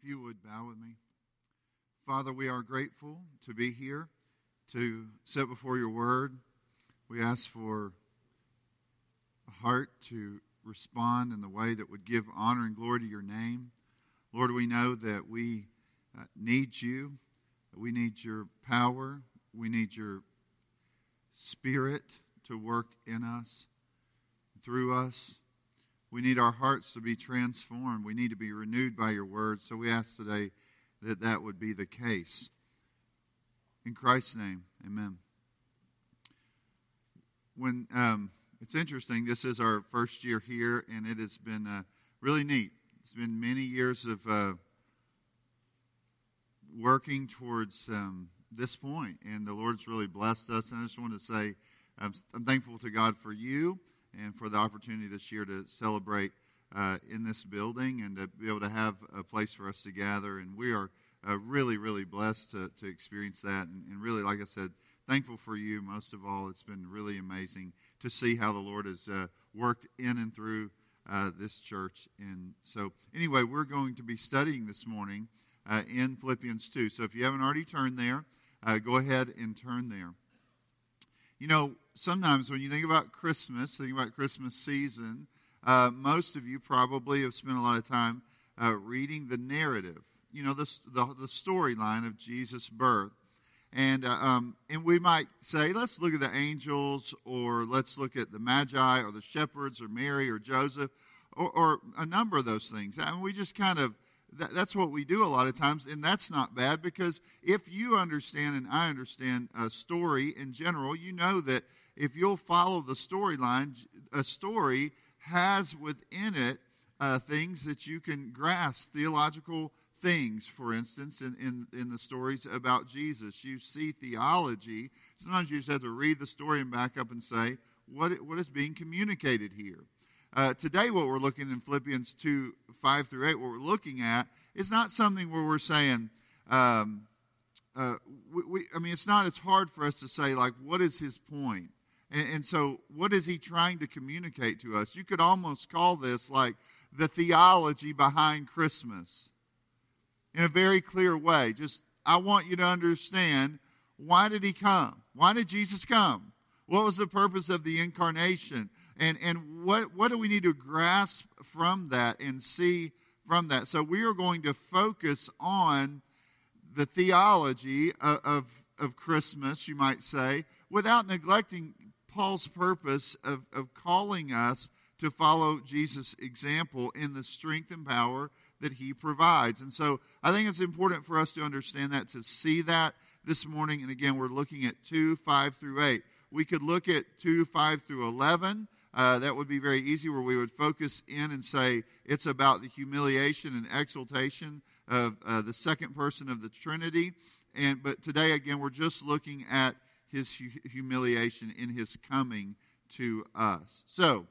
If you would bow with me. Father, we are grateful to be here to sit before your word. We ask for a heart to respond in the way that would give honor and glory to your name. Lord, we know that we uh, need you. We need your power. We need your spirit to work in us, through us. We need our hearts to be transformed. We need to be renewed by your word. So we ask today that that would be the case. In Christ's name, amen. When um, it's interesting, this is our first year here, and it has been uh, really neat. It's been many years of uh, working towards um, this point, and the Lord's really blessed us. And I just want to say I'm, I'm thankful to God for you and for the opportunity this year to celebrate uh, in this building and to be able to have a place for us to gather. And we are uh, really, really blessed to, to experience that. And, and, really, like I said, thankful for you most of all. It's been really amazing to see how the Lord has uh, worked in and through uh, this church. And so, anyway, we're going to be studying this morning uh, in Philippians 2. So if you haven't already turned there, uh, go ahead and turn there. You know, sometimes when you think about Christmas, think about Christmas season, uh, most of you probably have spent a lot of time uh, reading the narrative, you know, the, the, the storyline of Jesus' birth. And, uh, um, and we might say, let's look at the angels, or let's look at the Magi, or the shepherds, or Mary, or Joseph, or, or a number of those things. I mean, we just kind of that, that's what we do a lot of times, and that's not bad because if you understand and I understand a story in general, you know that if you'll follow the storyline, a story has within it uh, things that you can grasp, theological things, for instance, in, in, in the stories about Jesus. You see theology. Sometimes you just have to read the story and back up and say, what, what is being communicated here? Uh, today, what we're looking in Philippians 2 5 through 8, what we're looking at is not something where we're saying, um, uh, we, we, I mean, it's not as hard for us to say, like, what is his point? And, and so, what is he trying to communicate to us? You could almost call this like the theology behind Christmas in a very clear way. Just, I want you to understand why did he come? Why did Jesus come? What was the purpose of the incarnation? And, and what, what do we need to grasp from that and see from that? So we are going to focus on the theology of, of, of Christmas, you might say, without neglecting Paul's purpose of, of calling us to follow Jesus' example in the strength and power that he provides. And so I think it's important for us to understand that, to see that this morning. And again, we're looking at 2, 5 through 8. We could look at 2, 5 through 11 uh, that would be very easy where we would focus in and say it's about the humiliation and exaltation of uh, the second person of the Trinity. And but today again we're just looking at his humiliation in his coming to us. So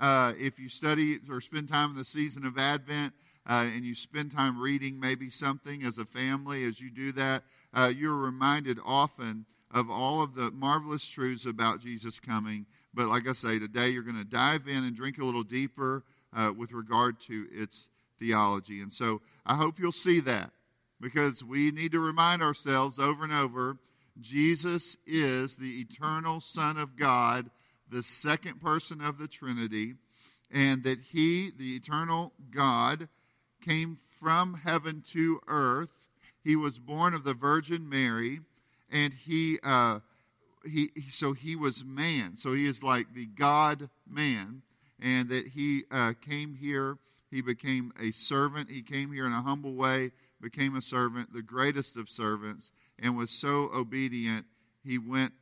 uh, if you study or spend time in the season of Advent. Uh, and you spend time reading maybe something as a family, as you do that, uh, you're reminded often of all of the marvelous truths about Jesus coming but like I say, today you're going to dive in and drink a little deeper uh, with regard to its theology. And so I hope you'll see that because we need to remind ourselves over and over Jesus is the eternal Son of God, the second person of the Trinity, and that He, the eternal God, came from heaven to earth. He was born of the Virgin Mary, and He. Uh, he, so he was man. So he is like the God man, and that he uh, came here. He became a servant. He came here in a humble way, became a servant, the greatest of servants, and was so obedient. He went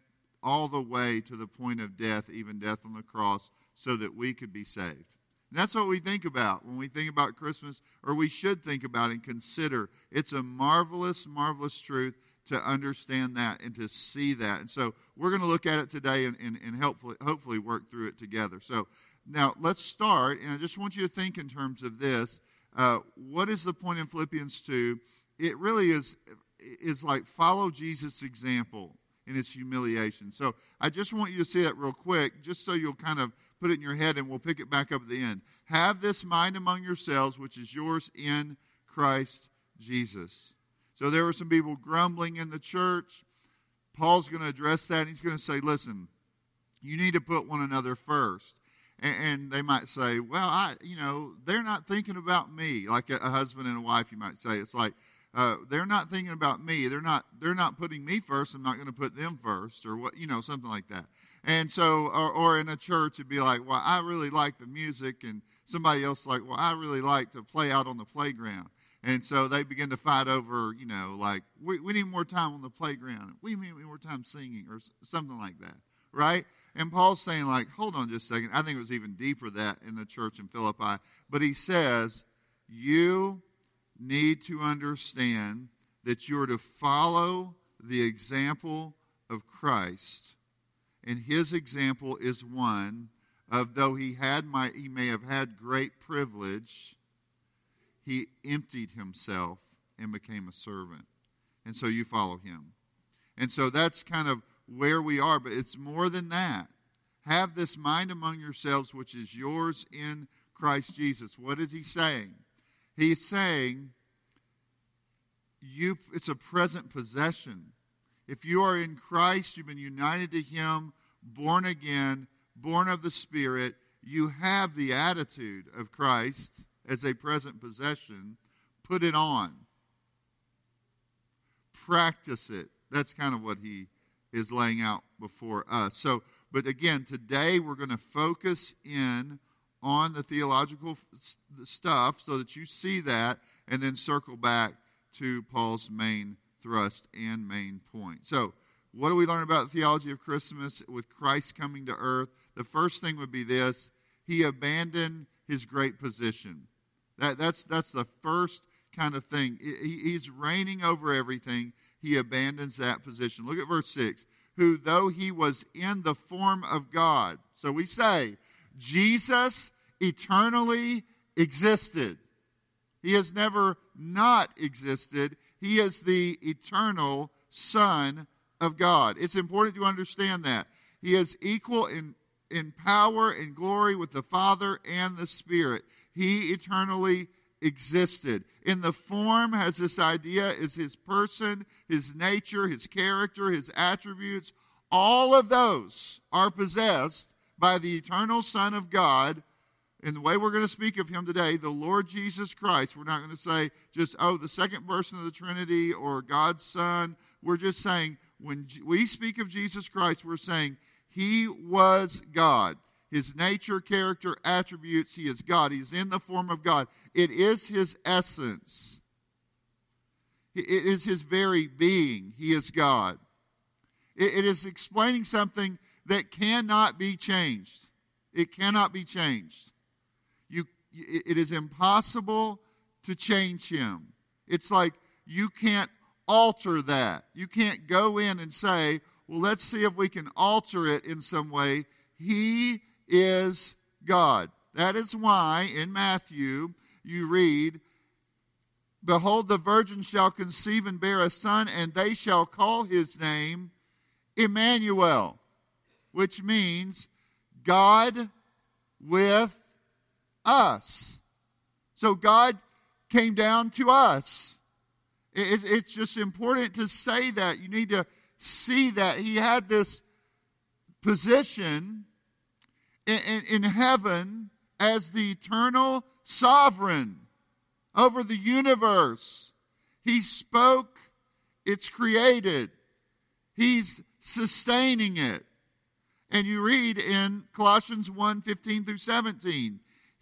all the way to the point of death, even death on the cross, so that we could be saved. And that's what we think about when we think about Christmas, or we should think about and consider. It's a marvelous, marvelous truth to understand that and to see that. And so we're going to look at it today and, and, and hopefully, hopefully work through it together. So now let's start, and I just want you to think in terms of this. Uh, what is the point in Philippians 2? It really is, is like follow Jesus' example in his humiliation. So I just want you to see that real quick, just so you'll kind of put it in your head, and we'll pick it back up at the end. Have this mind among yourselves, which is yours in Christ Jesus. So there were some people grumbling in the church. Paul's going to address that. He's going to say, listen, you need to put one another first. And, and, they might say, well, I, you know, they're not thinking about me. Like a husband and a wife, you might say. It's like, uh, they're not thinking about me. They're not, they're not putting me first. I'm not going to put them first or what, you know, something like that. And so, or, or in a church, it'd be like, well, I really like the music. And somebody else like, well, I really like to play out on the playground. And so they begin to fight over, you know, like, we, we need more time on the playground. We need more time singing or something like that, right? And Paul's saying, like, hold on just a second. I think it was even deeper that in the church in Philippi. But he says, you need to understand that you're to follow the example of Christ. And his example is one of though he had my he may have had great privilege, he emptied himself and became a servant. And so you follow him. And so that's kind of where we are, but it's more than that. Have this mind among yourselves, which is yours in Christ Jesus. What is he saying? He's saying, you, it's a present possession. If you are in Christ, you've been united to him, born again, born of the Spirit, you have the attitude of Christ as a present possession. Put it on. Practice it. That's kind of what he is laying out before us. So, but again, today we're going to focus in on the theological stuff so that you see that and then circle back to Paul's main thrust and main point. So, what do we learn about the theology of Christmas with Christ coming to earth? The first thing would be this He abandoned his great position. That, that's, that's the first kind of thing. He, he's reigning over everything. He abandons that position. Look at verse 6. Who, though he was in the form of God. So we say, Jesus eternally existed. He has never not existed. He is the eternal Son of God. It's important to understand that. He is equal in, in power and glory with the Father and the Spirit. He eternally existed. In the form has this idea is his person, his nature, his character, his attributes. All of those are possessed by the eternal Son of God. In the way we're going to speak of him today, the Lord Jesus Christ. We're not going to say just, oh, the second person of the Trinity or God's Son. We're just saying, when we speak of Jesus Christ, we're saying he was God his nature, character, attributes. He is God. He's in the form of God. It is his essence, it is his very being. He is God. It is explaining something that cannot be changed. It cannot be changed. It is impossible to change him. It's like you can't alter that. You can't go in and say, well, let's see if we can alter it in some way. He is God. That is why in Matthew you read, Behold, the virgin shall conceive and bear a son, and they shall call his name Emmanuel, which means God with us. So God came down to us. It's just important to say that. You need to see that. He had this position in, heaven as the eternal sovereign over the universe. He spoke, it's created. He's sustaining it. And you read in Colossians 1 15 through 17,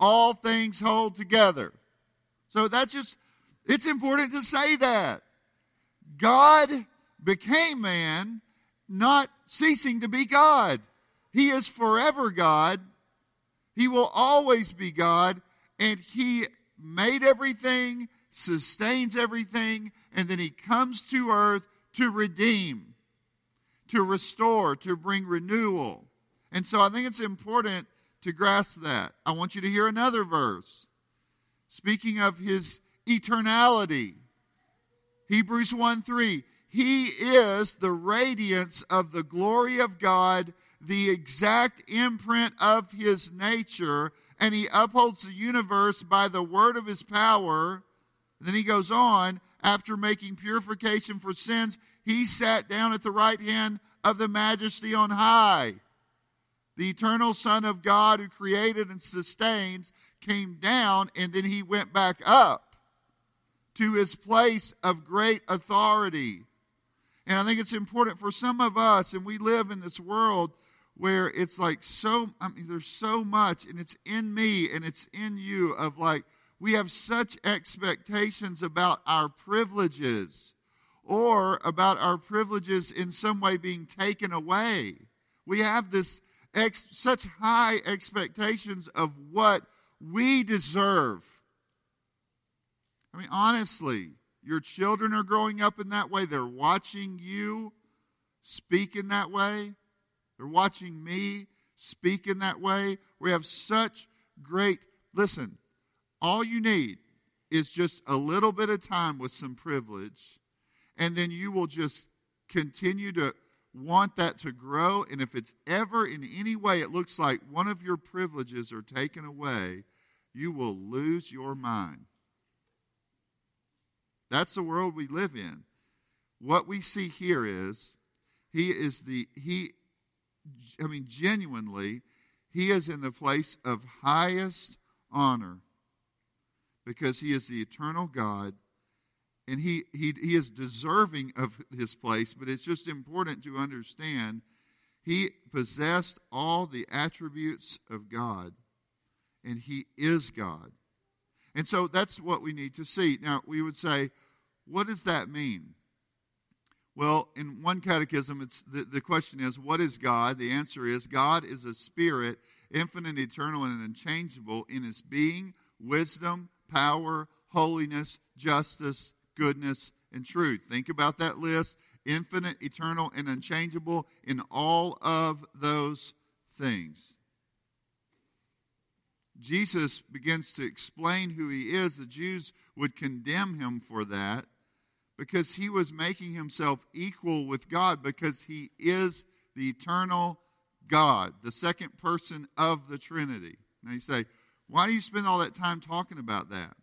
all things hold together. So that's just, it's important to say that. God became man, not ceasing to be God. He is forever God, he will always be God, and He made everything, sustains everything, and then he comes to earth to redeem, to restore, to bring renewal. And so I think it's important to grasp that. I want you to hear another verse. Speaking of his eternality, Hebrews 1 3. He is the radiance of the glory of God, the exact imprint of his nature, and he upholds the universe by the word of his power. then he goes on, after making purification for sins, he sat down at the right hand of the majesty on high. The eternal Son of God, who created and sustains, came down and then he went back up to his place of great authority. And I think it's important for some of us, and we live in this world where it's like so, I mean, there's so much, and it's in me and it's in you of like, we have such expectations about our privileges or about our privileges in some way being taken away. We have this ex- such high expectations of what we deserve. I mean, honestly, your children are growing up in that way. They're watching you speak in that way. They're watching me speak in that way. We have such great, listen, all you need is just a little bit of time with some privilege, and then you will just continue to want that to grow. And if it's ever in any way it looks like one of your privileges are taken away, you will lose your mind. That's the world we live in. What we see here is he is the he I mean genuinely he is in the place of highest honor because he is the eternal God and he, he, he is deserving of his place, but it's just important to understand he possessed all the attributes of God, and he is God. And so that's what we need to see. Now, we would say, what does that mean? Well, in one catechism, it's the, the question is, what is God? The answer is, God is a spirit, infinite, eternal, and unchangeable in his being, wisdom, power, holiness, justice, goodness, and truth. Think about that list infinite, eternal, and unchangeable in all of those things. Jesus begins to explain who he is. The Jews would condemn him for that because he was making himself equal with God because he is the eternal God, the second person of the Trinity. Now you say, why do you spend all that time talking about that?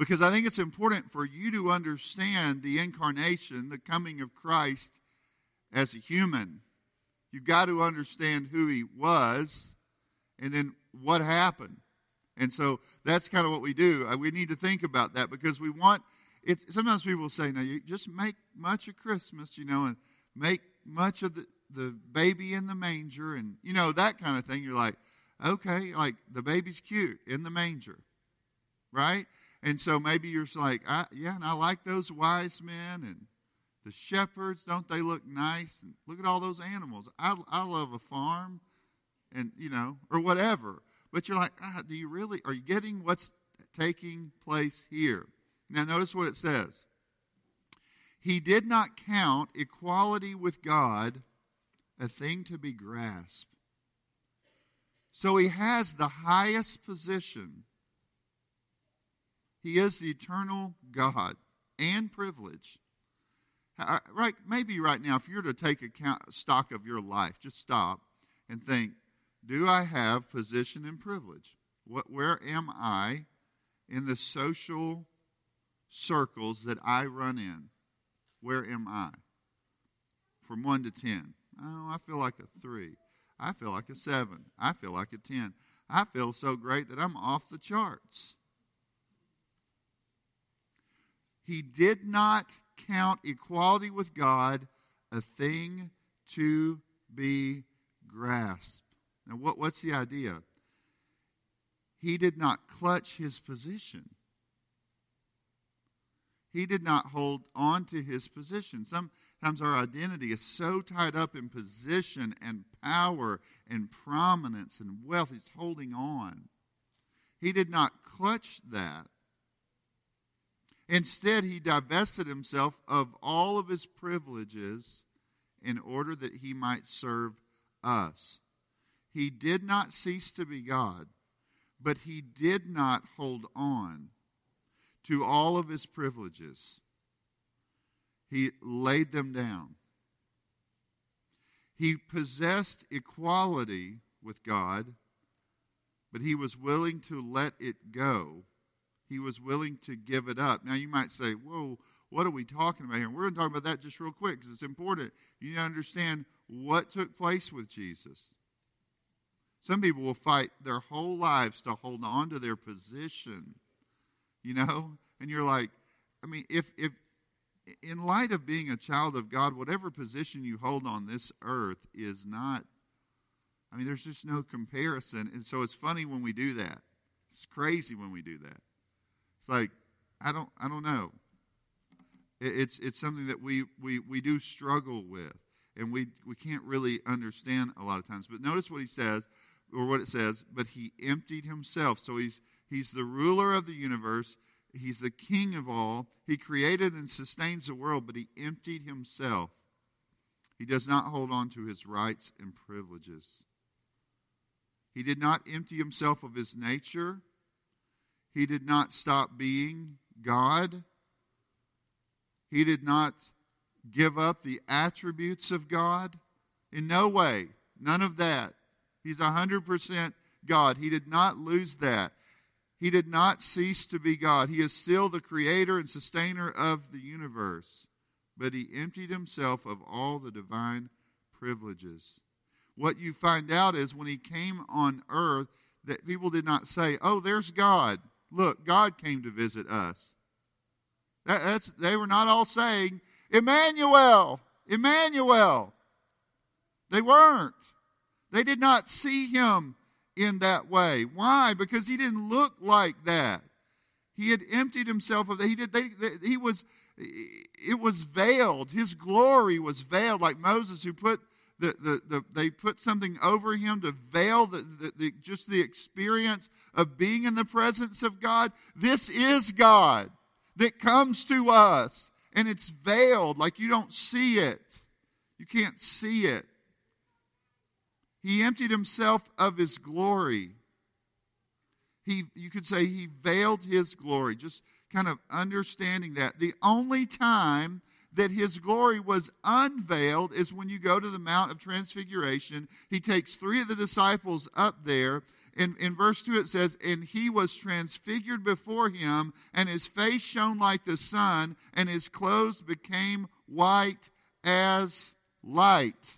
Because I think it's important for you to understand the incarnation, the coming of Christ as a human. You've got to understand who he was and then what happened. And so that's kind of what we do. Uh, we need to think about that because we want it's sometimes people say, now you just make much of Christmas, you know, and make much of the, the baby in the manger and you know, that kind of thing. You're like, okay, like the baby's cute in the manger. Right? And so maybe you're like, yeah, and I like those wise men and the shepherds. Don't they look nice? And look at all those animals. I, I love a farm and, you know, or whatever. But you're like, ah, do you really, are you getting what's taking place here? Now, notice what it says. He did not count equality with God a thing to be grasped. So he has the highest position he is the eternal God and privilege. Uh, right, maybe right now, if you're to take account, stock of your life, just stop and think: Do I have position and privilege? What, where am I in the social circles that I run in? Where am I? From one to ten. Oh, I feel like a three. I feel like a seven. I feel like a ten. I feel so great that I'm off the charts. He did not count equality with God a thing to be grasped. Now, what, what's the idea? He did not clutch his position. He did not hold on to his position. Sometimes our identity is so tied up in position and power and prominence and wealth, he's holding on. He did not clutch that. Instead, he divested himself of all of his privileges in order that he might serve us. He did not cease to be God, but he did not hold on to all of his privileges. He laid them down. He possessed equality with God, but he was willing to let it go. He was willing to give it up. Now, you might say, Whoa, what are we talking about here? We're going to talk about that just real quick because it's important. You need to understand what took place with Jesus. Some people will fight their whole lives to hold on to their position, you know? And you're like, I mean, if, if, in light of being a child of God, whatever position you hold on this earth is not, I mean, there's just no comparison. And so it's funny when we do that. It's crazy when we do that. Like, I don't, I don't know. It's, it's something that we, we, we do struggle with, and we, we can't really understand a lot of times. But notice what he says, or what it says, but he emptied himself. So he's, he's the ruler of the universe, he's the king of all. He created and sustains the world, but he emptied himself. He does not hold on to his rights and privileges. He did not empty himself of his nature. He did not stop being God. He did not give up the attributes of God. In no way. None of that. He's 100% God. He did not lose that. He did not cease to be God. He is still the creator and sustainer of the universe. But he emptied himself of all the divine privileges. What you find out is when he came on earth, that people did not say, Oh, there's God. Look, God came to visit us. That, that's, they were not all saying, Emmanuel, Emmanuel. They weren't. They did not see him in that way. Why? Because he didn't look like that. He had emptied himself of that. He did. They, they, he was. It was veiled. His glory was veiled, like Moses, who put the, the, the, they put something over him to veil the, the, the, just the experience of being in the presence of God. This is God that comes to us, and it's veiled, like you don't see it. You can't see it. He emptied himself of his glory. He, you could say he veiled his glory, just kind of understanding that. The only time that his glory was unveiled is when you go to the Mount of Transfiguration. He takes three of the disciples up there. In, in verse 2, it says, And he was transfigured before him, and his face shone like the sun, and his clothes became white as light.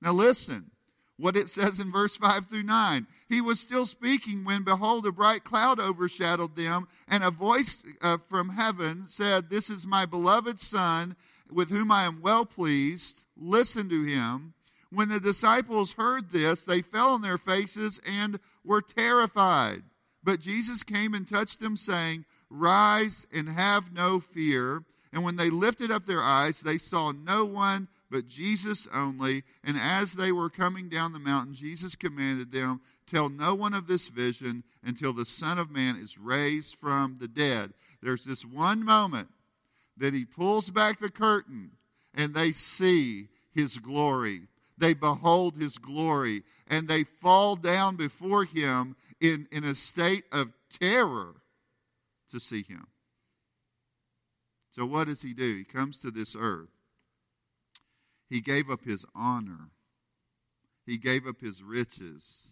Now, listen what it says in verse 5 through 9. He was still speaking when, behold, a bright cloud overshadowed them, and a voice uh, from heaven said, This is my beloved Son, with whom I am well pleased. Listen to him. When the disciples heard this, they fell on their faces and were terrified. But Jesus came and touched them, saying, Rise and have no fear. And when they lifted up their eyes, they saw no one but Jesus only. And as they were coming down the mountain, Jesus commanded them, Tell no one of this vision until the Son of Man is raised from the dead. There's this one moment that he pulls back the curtain and they see his glory. They behold his glory and they fall down before him in, in a state of terror to see him. So, what does he do? He comes to this earth he gave up his honor. He gave up his riches.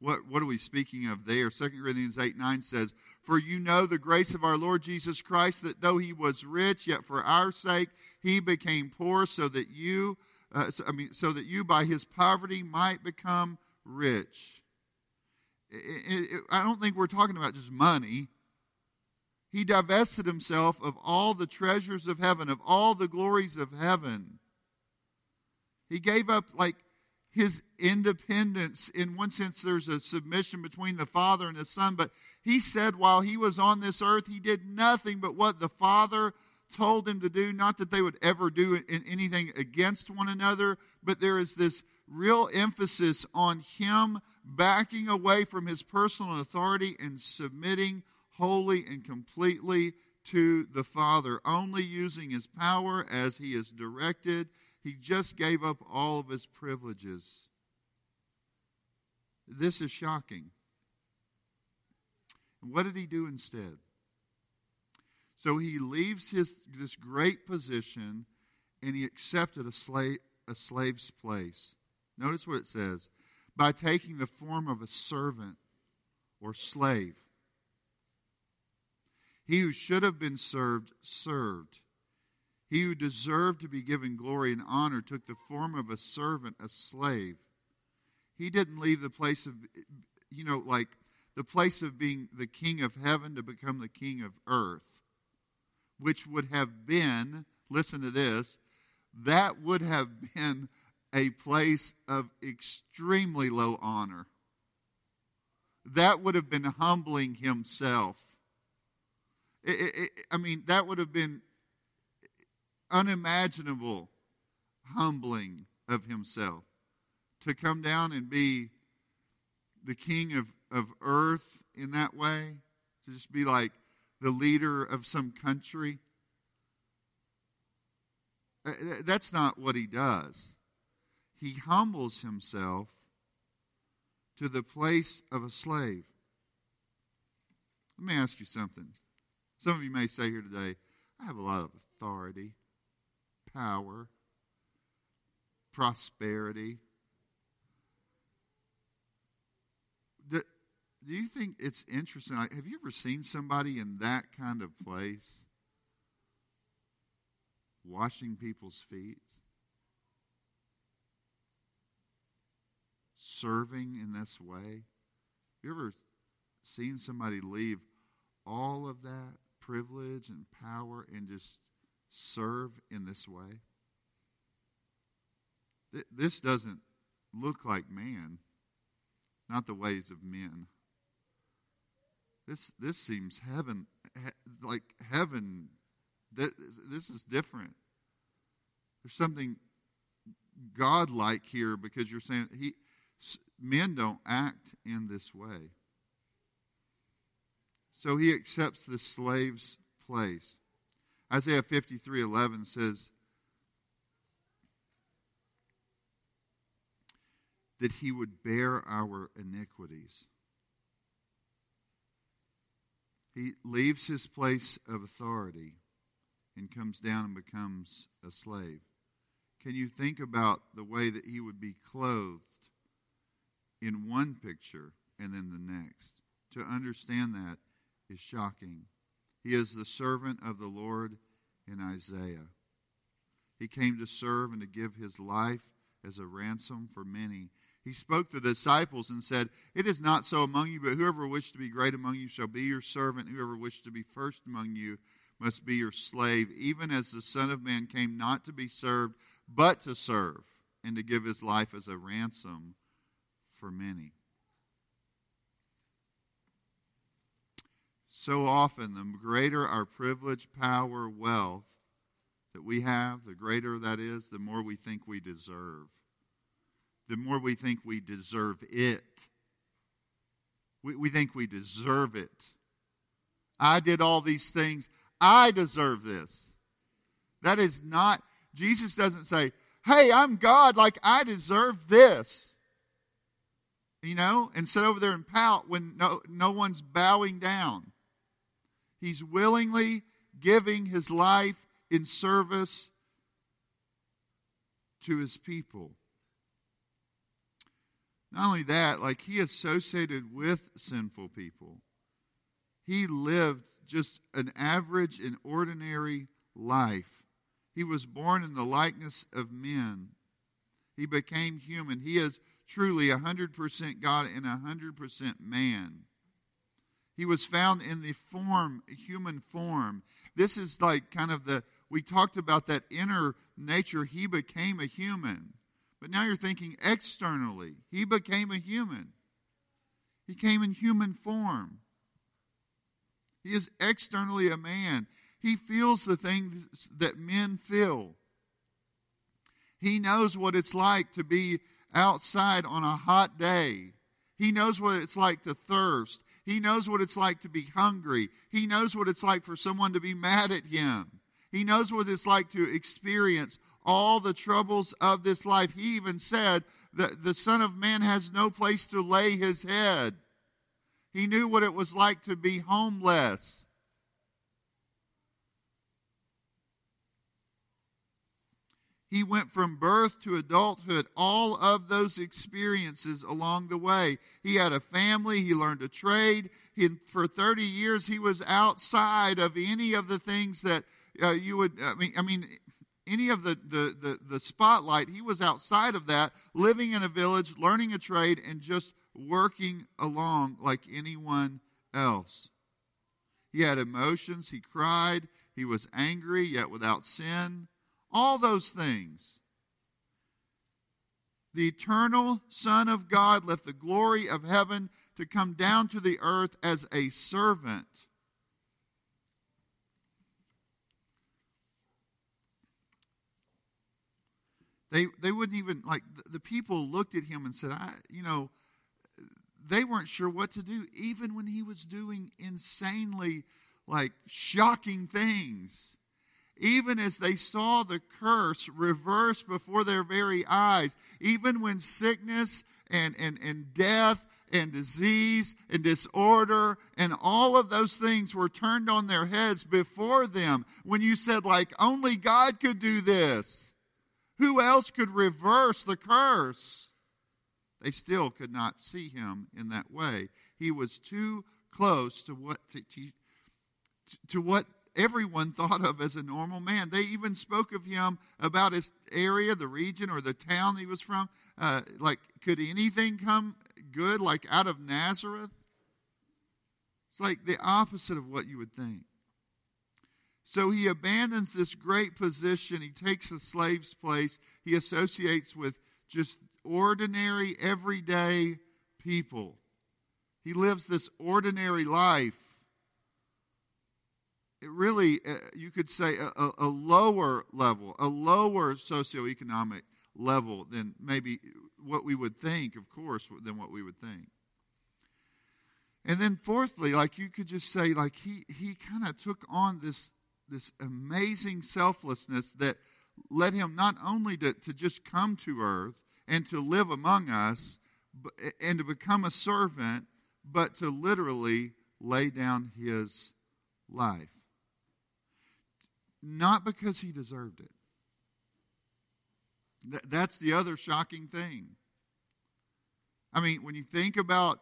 What, what are we speaking of there? 2 Corinthians 8 9 says, For you know the grace of our Lord Jesus Christ, that though he was rich, yet for our sake he became poor, so that you, uh, so, I mean, so that you by his poverty might become rich. It, it, it, I don't think we're talking about just money. He divested himself of all the treasures of heaven, of all the glories of heaven he gave up like his independence. In one sense, there's a submission between the Father and the Son, but he said while he was on this earth, he did nothing but what the Father told him to do. Not that they would ever do anything against one another, but there is this real emphasis on him backing away from his personal authority and submitting wholly and completely to the Father, only using his power as he is directed. He just gave up all of his privileges. This is shocking. What did he do instead? So he leaves his, this great position and he accepted a, slave, a slave's place. Notice what it says by taking the form of a servant or slave. He who should have been served, served. He who deserved to be given glory and honor took the form of a servant, a slave. He didn't leave the place of, you know, like the place of being the king of heaven to become the king of earth, which would have been, listen to this, that would have been a place of extremely low honor. That would have been humbling himself. It, it, it, I mean, that would have been unimaginable humbling of himself to come down and be the king of, of earth in that way, to just be like the leader of some country. Uh, that's not what he does. He humbles himself to the place of a slave. Let me ask you something. Some of you may say here today, I have a lot of authority, power, prosperity. Do, do you think it's interesting? Have you ever seen somebody in that kind of place? washing people's feet, serving in this way. Have you ever seen somebody leave all of that privilege and power and just serve in this way? This doesn't look like man, not the ways of men. This this seems heaven like heaven this is different. There's something godlike here because you're saying he men don't act in this way. So he accepts the slave's place. Isaiah 53:11 says that he would bear our iniquities. He leaves his place of authority and comes down and becomes a slave. Can you think about the way that he would be clothed in one picture and then the next? To understand that is shocking. He is the servant of the Lord in Isaiah. He came to serve and to give his life as a ransom for many. He spoke to the disciples and said, It is not so among you, but whoever wishes to be great among you shall be your servant. Whoever wishes to be first among you must be your slave, even as the Son of Man came not to be served, but to serve, and to give his life as a ransom for many. So often, the greater our privilege, power, wealth that we have, the greater that is, the more we think we deserve. The more we think we deserve it. We, we think we deserve it. I did all these things. I deserve this. That is not, Jesus doesn't say, hey, I'm God, like I deserve this. You know, and sit over there and pout when no, no one's bowing down. He's willingly giving his life in service to his people. Not only that, like he associated with sinful people. He lived just an average and ordinary life. He was born in the likeness of men. He became human. He is truly 100% God and 100% man. He was found in the form, human form. This is like kind of the, we talked about that inner nature. He became a human. But now you're thinking externally. He became a human. He came in human form. He is externally a man. He feels the things that men feel. He knows what it's like to be outside on a hot day. He knows what it's like to thirst. He knows what it's like to be hungry. He knows what it's like for someone to be mad at him. He knows what it's like to experience all the troubles of this life. He even said that the Son of Man has no place to lay his head. He knew what it was like to be homeless. He went from birth to adulthood, all of those experiences along the way. He had a family, he learned a trade. He, for 30 years, he was outside of any of the things that uh, you would, I mean, I mean, any of the, the, the, the spotlight. He was outside of that, living in a village, learning a trade, and just working along like anyone else. He had emotions, he cried, he was angry, yet without sin. All those things. The eternal Son of God left the glory of heaven to come down to the earth as a servant. They, they wouldn't even, like, the, the people looked at him and said, I, you know, they weren't sure what to do, even when he was doing insanely, like, shocking things even as they saw the curse reversed before their very eyes, even when sickness and, and, and death and disease and disorder and all of those things were turned on their heads before them, when you said, like, only God could do this, who else could reverse the curse? They still could not see him in that way. He was too close to what to, to, to what everyone thought of as a normal man. They even spoke of him about his area, the region, or the town he was from. Uh, like, could anything come good, like out of Nazareth? It's like the opposite of what you would think. So he abandons this great position. He takes a slave's place. He associates with just ordinary, everyday people. He lives this ordinary life really, uh, you could say, a, a, lower level, a lower socioeconomic level than maybe what we would think, of course, than what we would think. And then fourthly, like you could just say, like he he kind of took on this this amazing selflessness that led him not only to, to just come to earth and to live among us but, and to become a servant, but to literally lay down his life not because he deserved it. Th- that's the other shocking thing. I mean, when you think about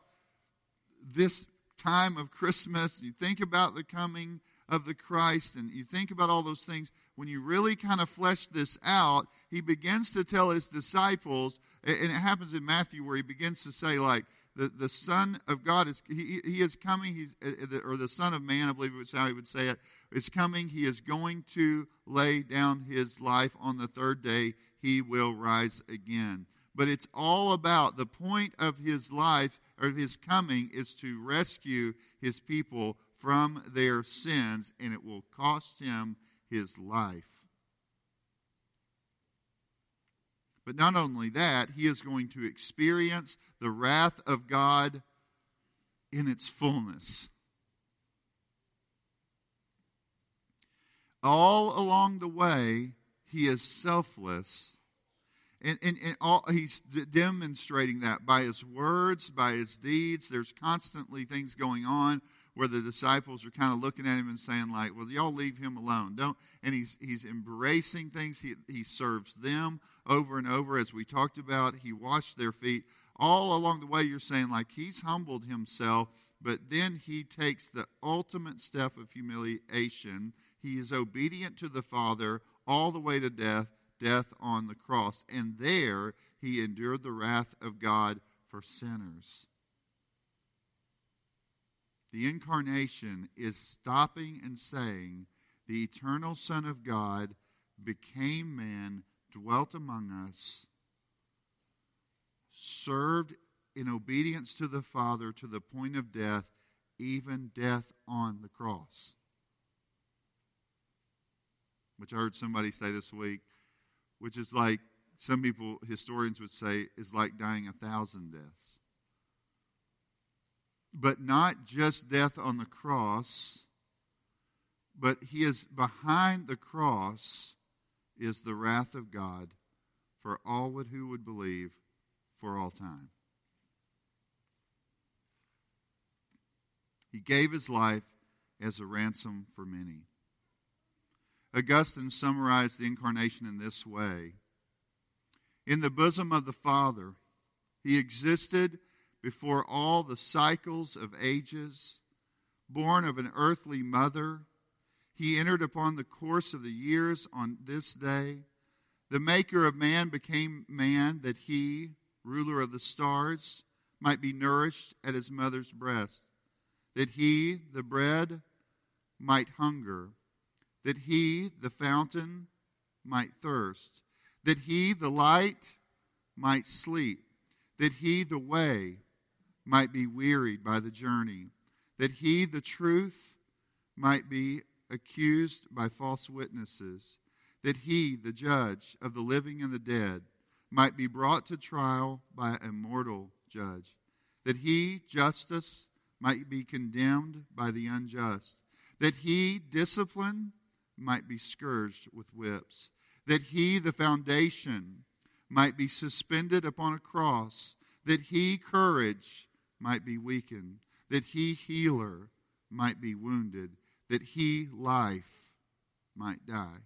this time of Christmas, you think about the coming of the Christ, and you think about all those things, when you really kind of flesh this out, he begins to tell his disciples, and it happens in Matthew where he begins to say, like, the, the Son of God is he, he is coming. He's uh, or the Son of Man, I believe is how he would say it, is coming. He is going to lay down his life on the third day. He will rise again. But it's all about the point of his life or his coming is to rescue his people from their sins, and it will cost him his life. But not only that, he is going to experience the wrath of God in its fullness. All along the way, he is selfless. And, and, and all, he's demonstrating that by his words, by his deeds. There's constantly things going on where the disciples are kind of looking at him and saying, like, well, y'all leave him alone. Don't and he's he's embracing things. He he serves them over and over, as we talked about. He washed their feet. All along the way, you're saying, like, he's humbled himself, but then he takes the ultimate step of humiliation. He is obedient to the Father all the way to death, death on the cross. And there he endured the wrath of God for sinners. The incarnation is stopping and saying, the eternal Son of God became man, dwelt among us, served in obedience to the Father to the point of death, even death on the cross. Which I heard somebody say this week, which is like some people, historians would say, is like dying a thousand deaths. But not just death on the cross, but he is behind the cross is the wrath of God for all who would believe for all time. He gave his life as a ransom for many. Augustine summarized the incarnation in this way In the bosom of the Father, he existed before all the cycles of ages. Born of an earthly mother, he entered upon the course of the years on this day. The maker of man became man that he, ruler of the stars, might be nourished at his mother's breast, that he, the bread, might hunger, that he, the fountain, might thirst, that he, the light, might sleep, that he, the way, might be wearied by the journey, that he, the truth, might be accused by false witnesses, that he, the judge of the living and the dead, might be brought to trial by a mortal judge, that he, justice, might be condemned by the unjust, that he, discipline, might be scourged with whips, that he, the foundation, might be suspended upon a cross, that he, courage, might be weakened, that he, healer, might be wounded, that he, life, might die.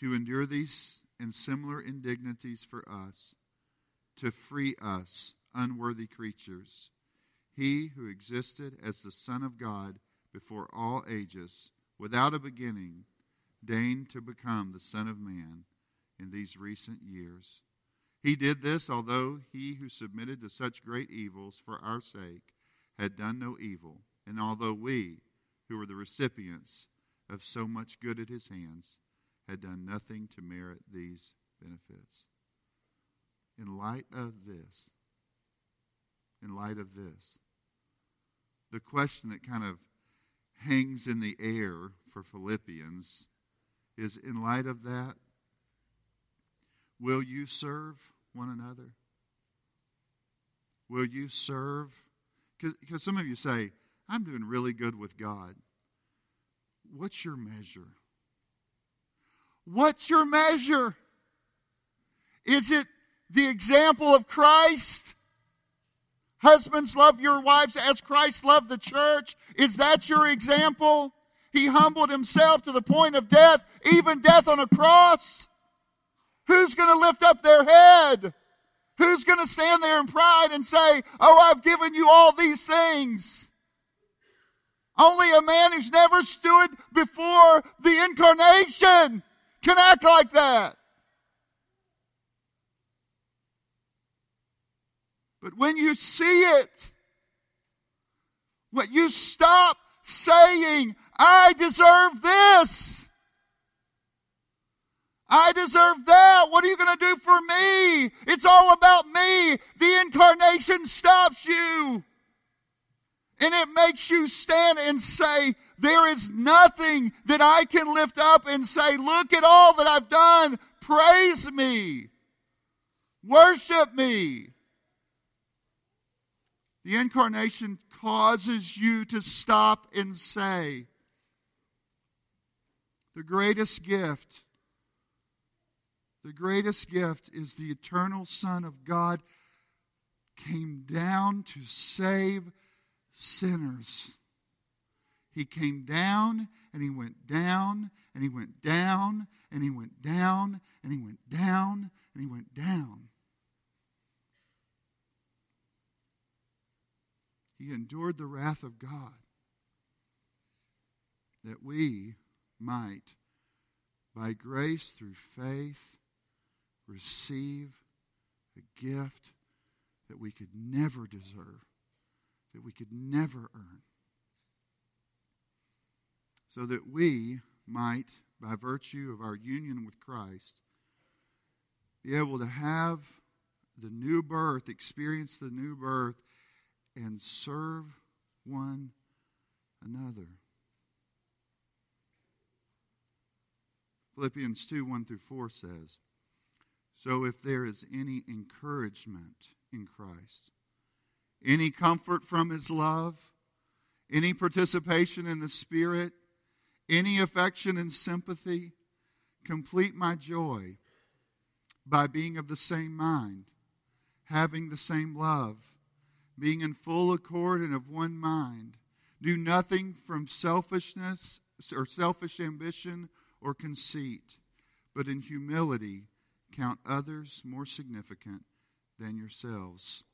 To endure these and similar indignities for us, to free us, unworthy creatures, he who existed as the Son of God before all ages, without a beginning, deigned to become the Son of Man in these recent years he did this although he who submitted to such great evils for our sake had done no evil, and although we, who were the recipients of so much good at his hands, had done nothing to merit these benefits. In light of this, in light of this, the question that kind of hangs in the air for Philippians is in light of that, will you serve one another? Will you serve? Because some of you say, I'm doing really good with God. What's your measure? What's your measure? Is it the example of Christ? Husbands, love your wives as Christ loved the church. Is that your example? He humbled himself to the point of death, even death on a cross. Who's going to lift up their head? Who's going to stand there in pride and say, Oh, I've given you all these things? Only a man who's never stood before the incarnation can act like that. But when you see it, when you stop saying, I deserve this. I deserve that. What are you going to do for me? It's all about me. The incarnation stops you. And it makes you stand and say, there is nothing that I can lift up and say, look at all that I've done. Praise me. Worship me. The incarnation causes you to stop and say, the greatest gift the greatest gift is the eternal Son of God came down to save sinners. He came down and he went down and he went down and he went down and he went down and he went down. He endured the wrath of God that we might, by grace through faith, receive a gift that we could never deserve, that we could never earn. So that we might, by virtue of our union with Christ, be able to have the new birth, experience the new birth, and serve one another. Philippians 2 1 through 4 says, so if there is any encouragement in Christ, any comfort from his love, any participation in the Spirit, any affection and sympathy. Complete my joy by being of the same mind, having the same love, being in full accord and of one mind. Do nothing from selfishness or selfish ambition or conceit, but in humility count others more significant than yourselves.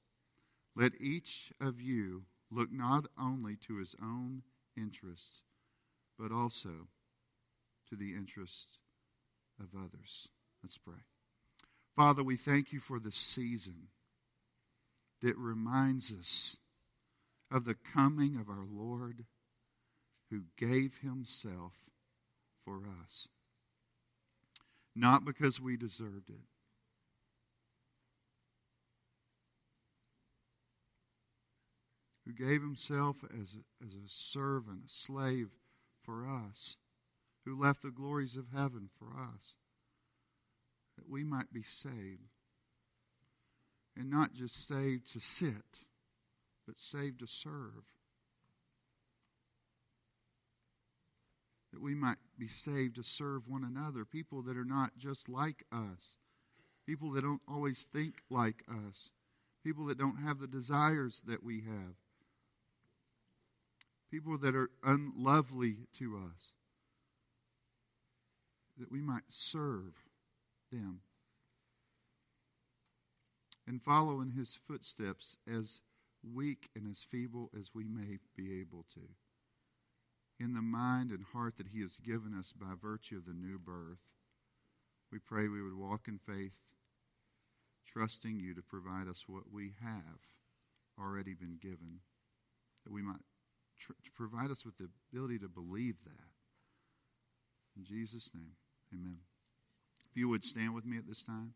Let each of you look not only to his own interests, but also to the interests of others. Let's pray. Father, we thank you for this season that reminds us of the coming of our Lord who gave himself for us. Not because we deserved it, who gave himself as a, as a servant, a slave for us, who left the glories of heaven for us, that we might be saved. And not just saved to sit, but saved to serve. That we might be saved to serve one another, people that are not just like us, people that don't always think like us, people that don't have the desires that we have. People that are unlovely to us, that we might serve them. And follow in his footsteps as weak and as feeble as we may be able to. In the mind and heart that he has given us by virtue of the new birth, we pray we would walk in faith, trusting you to provide us what we have already been given, that we might tr- provide us with the ability to believe that. In Jesus' name, amen. If you would stand with me at this time.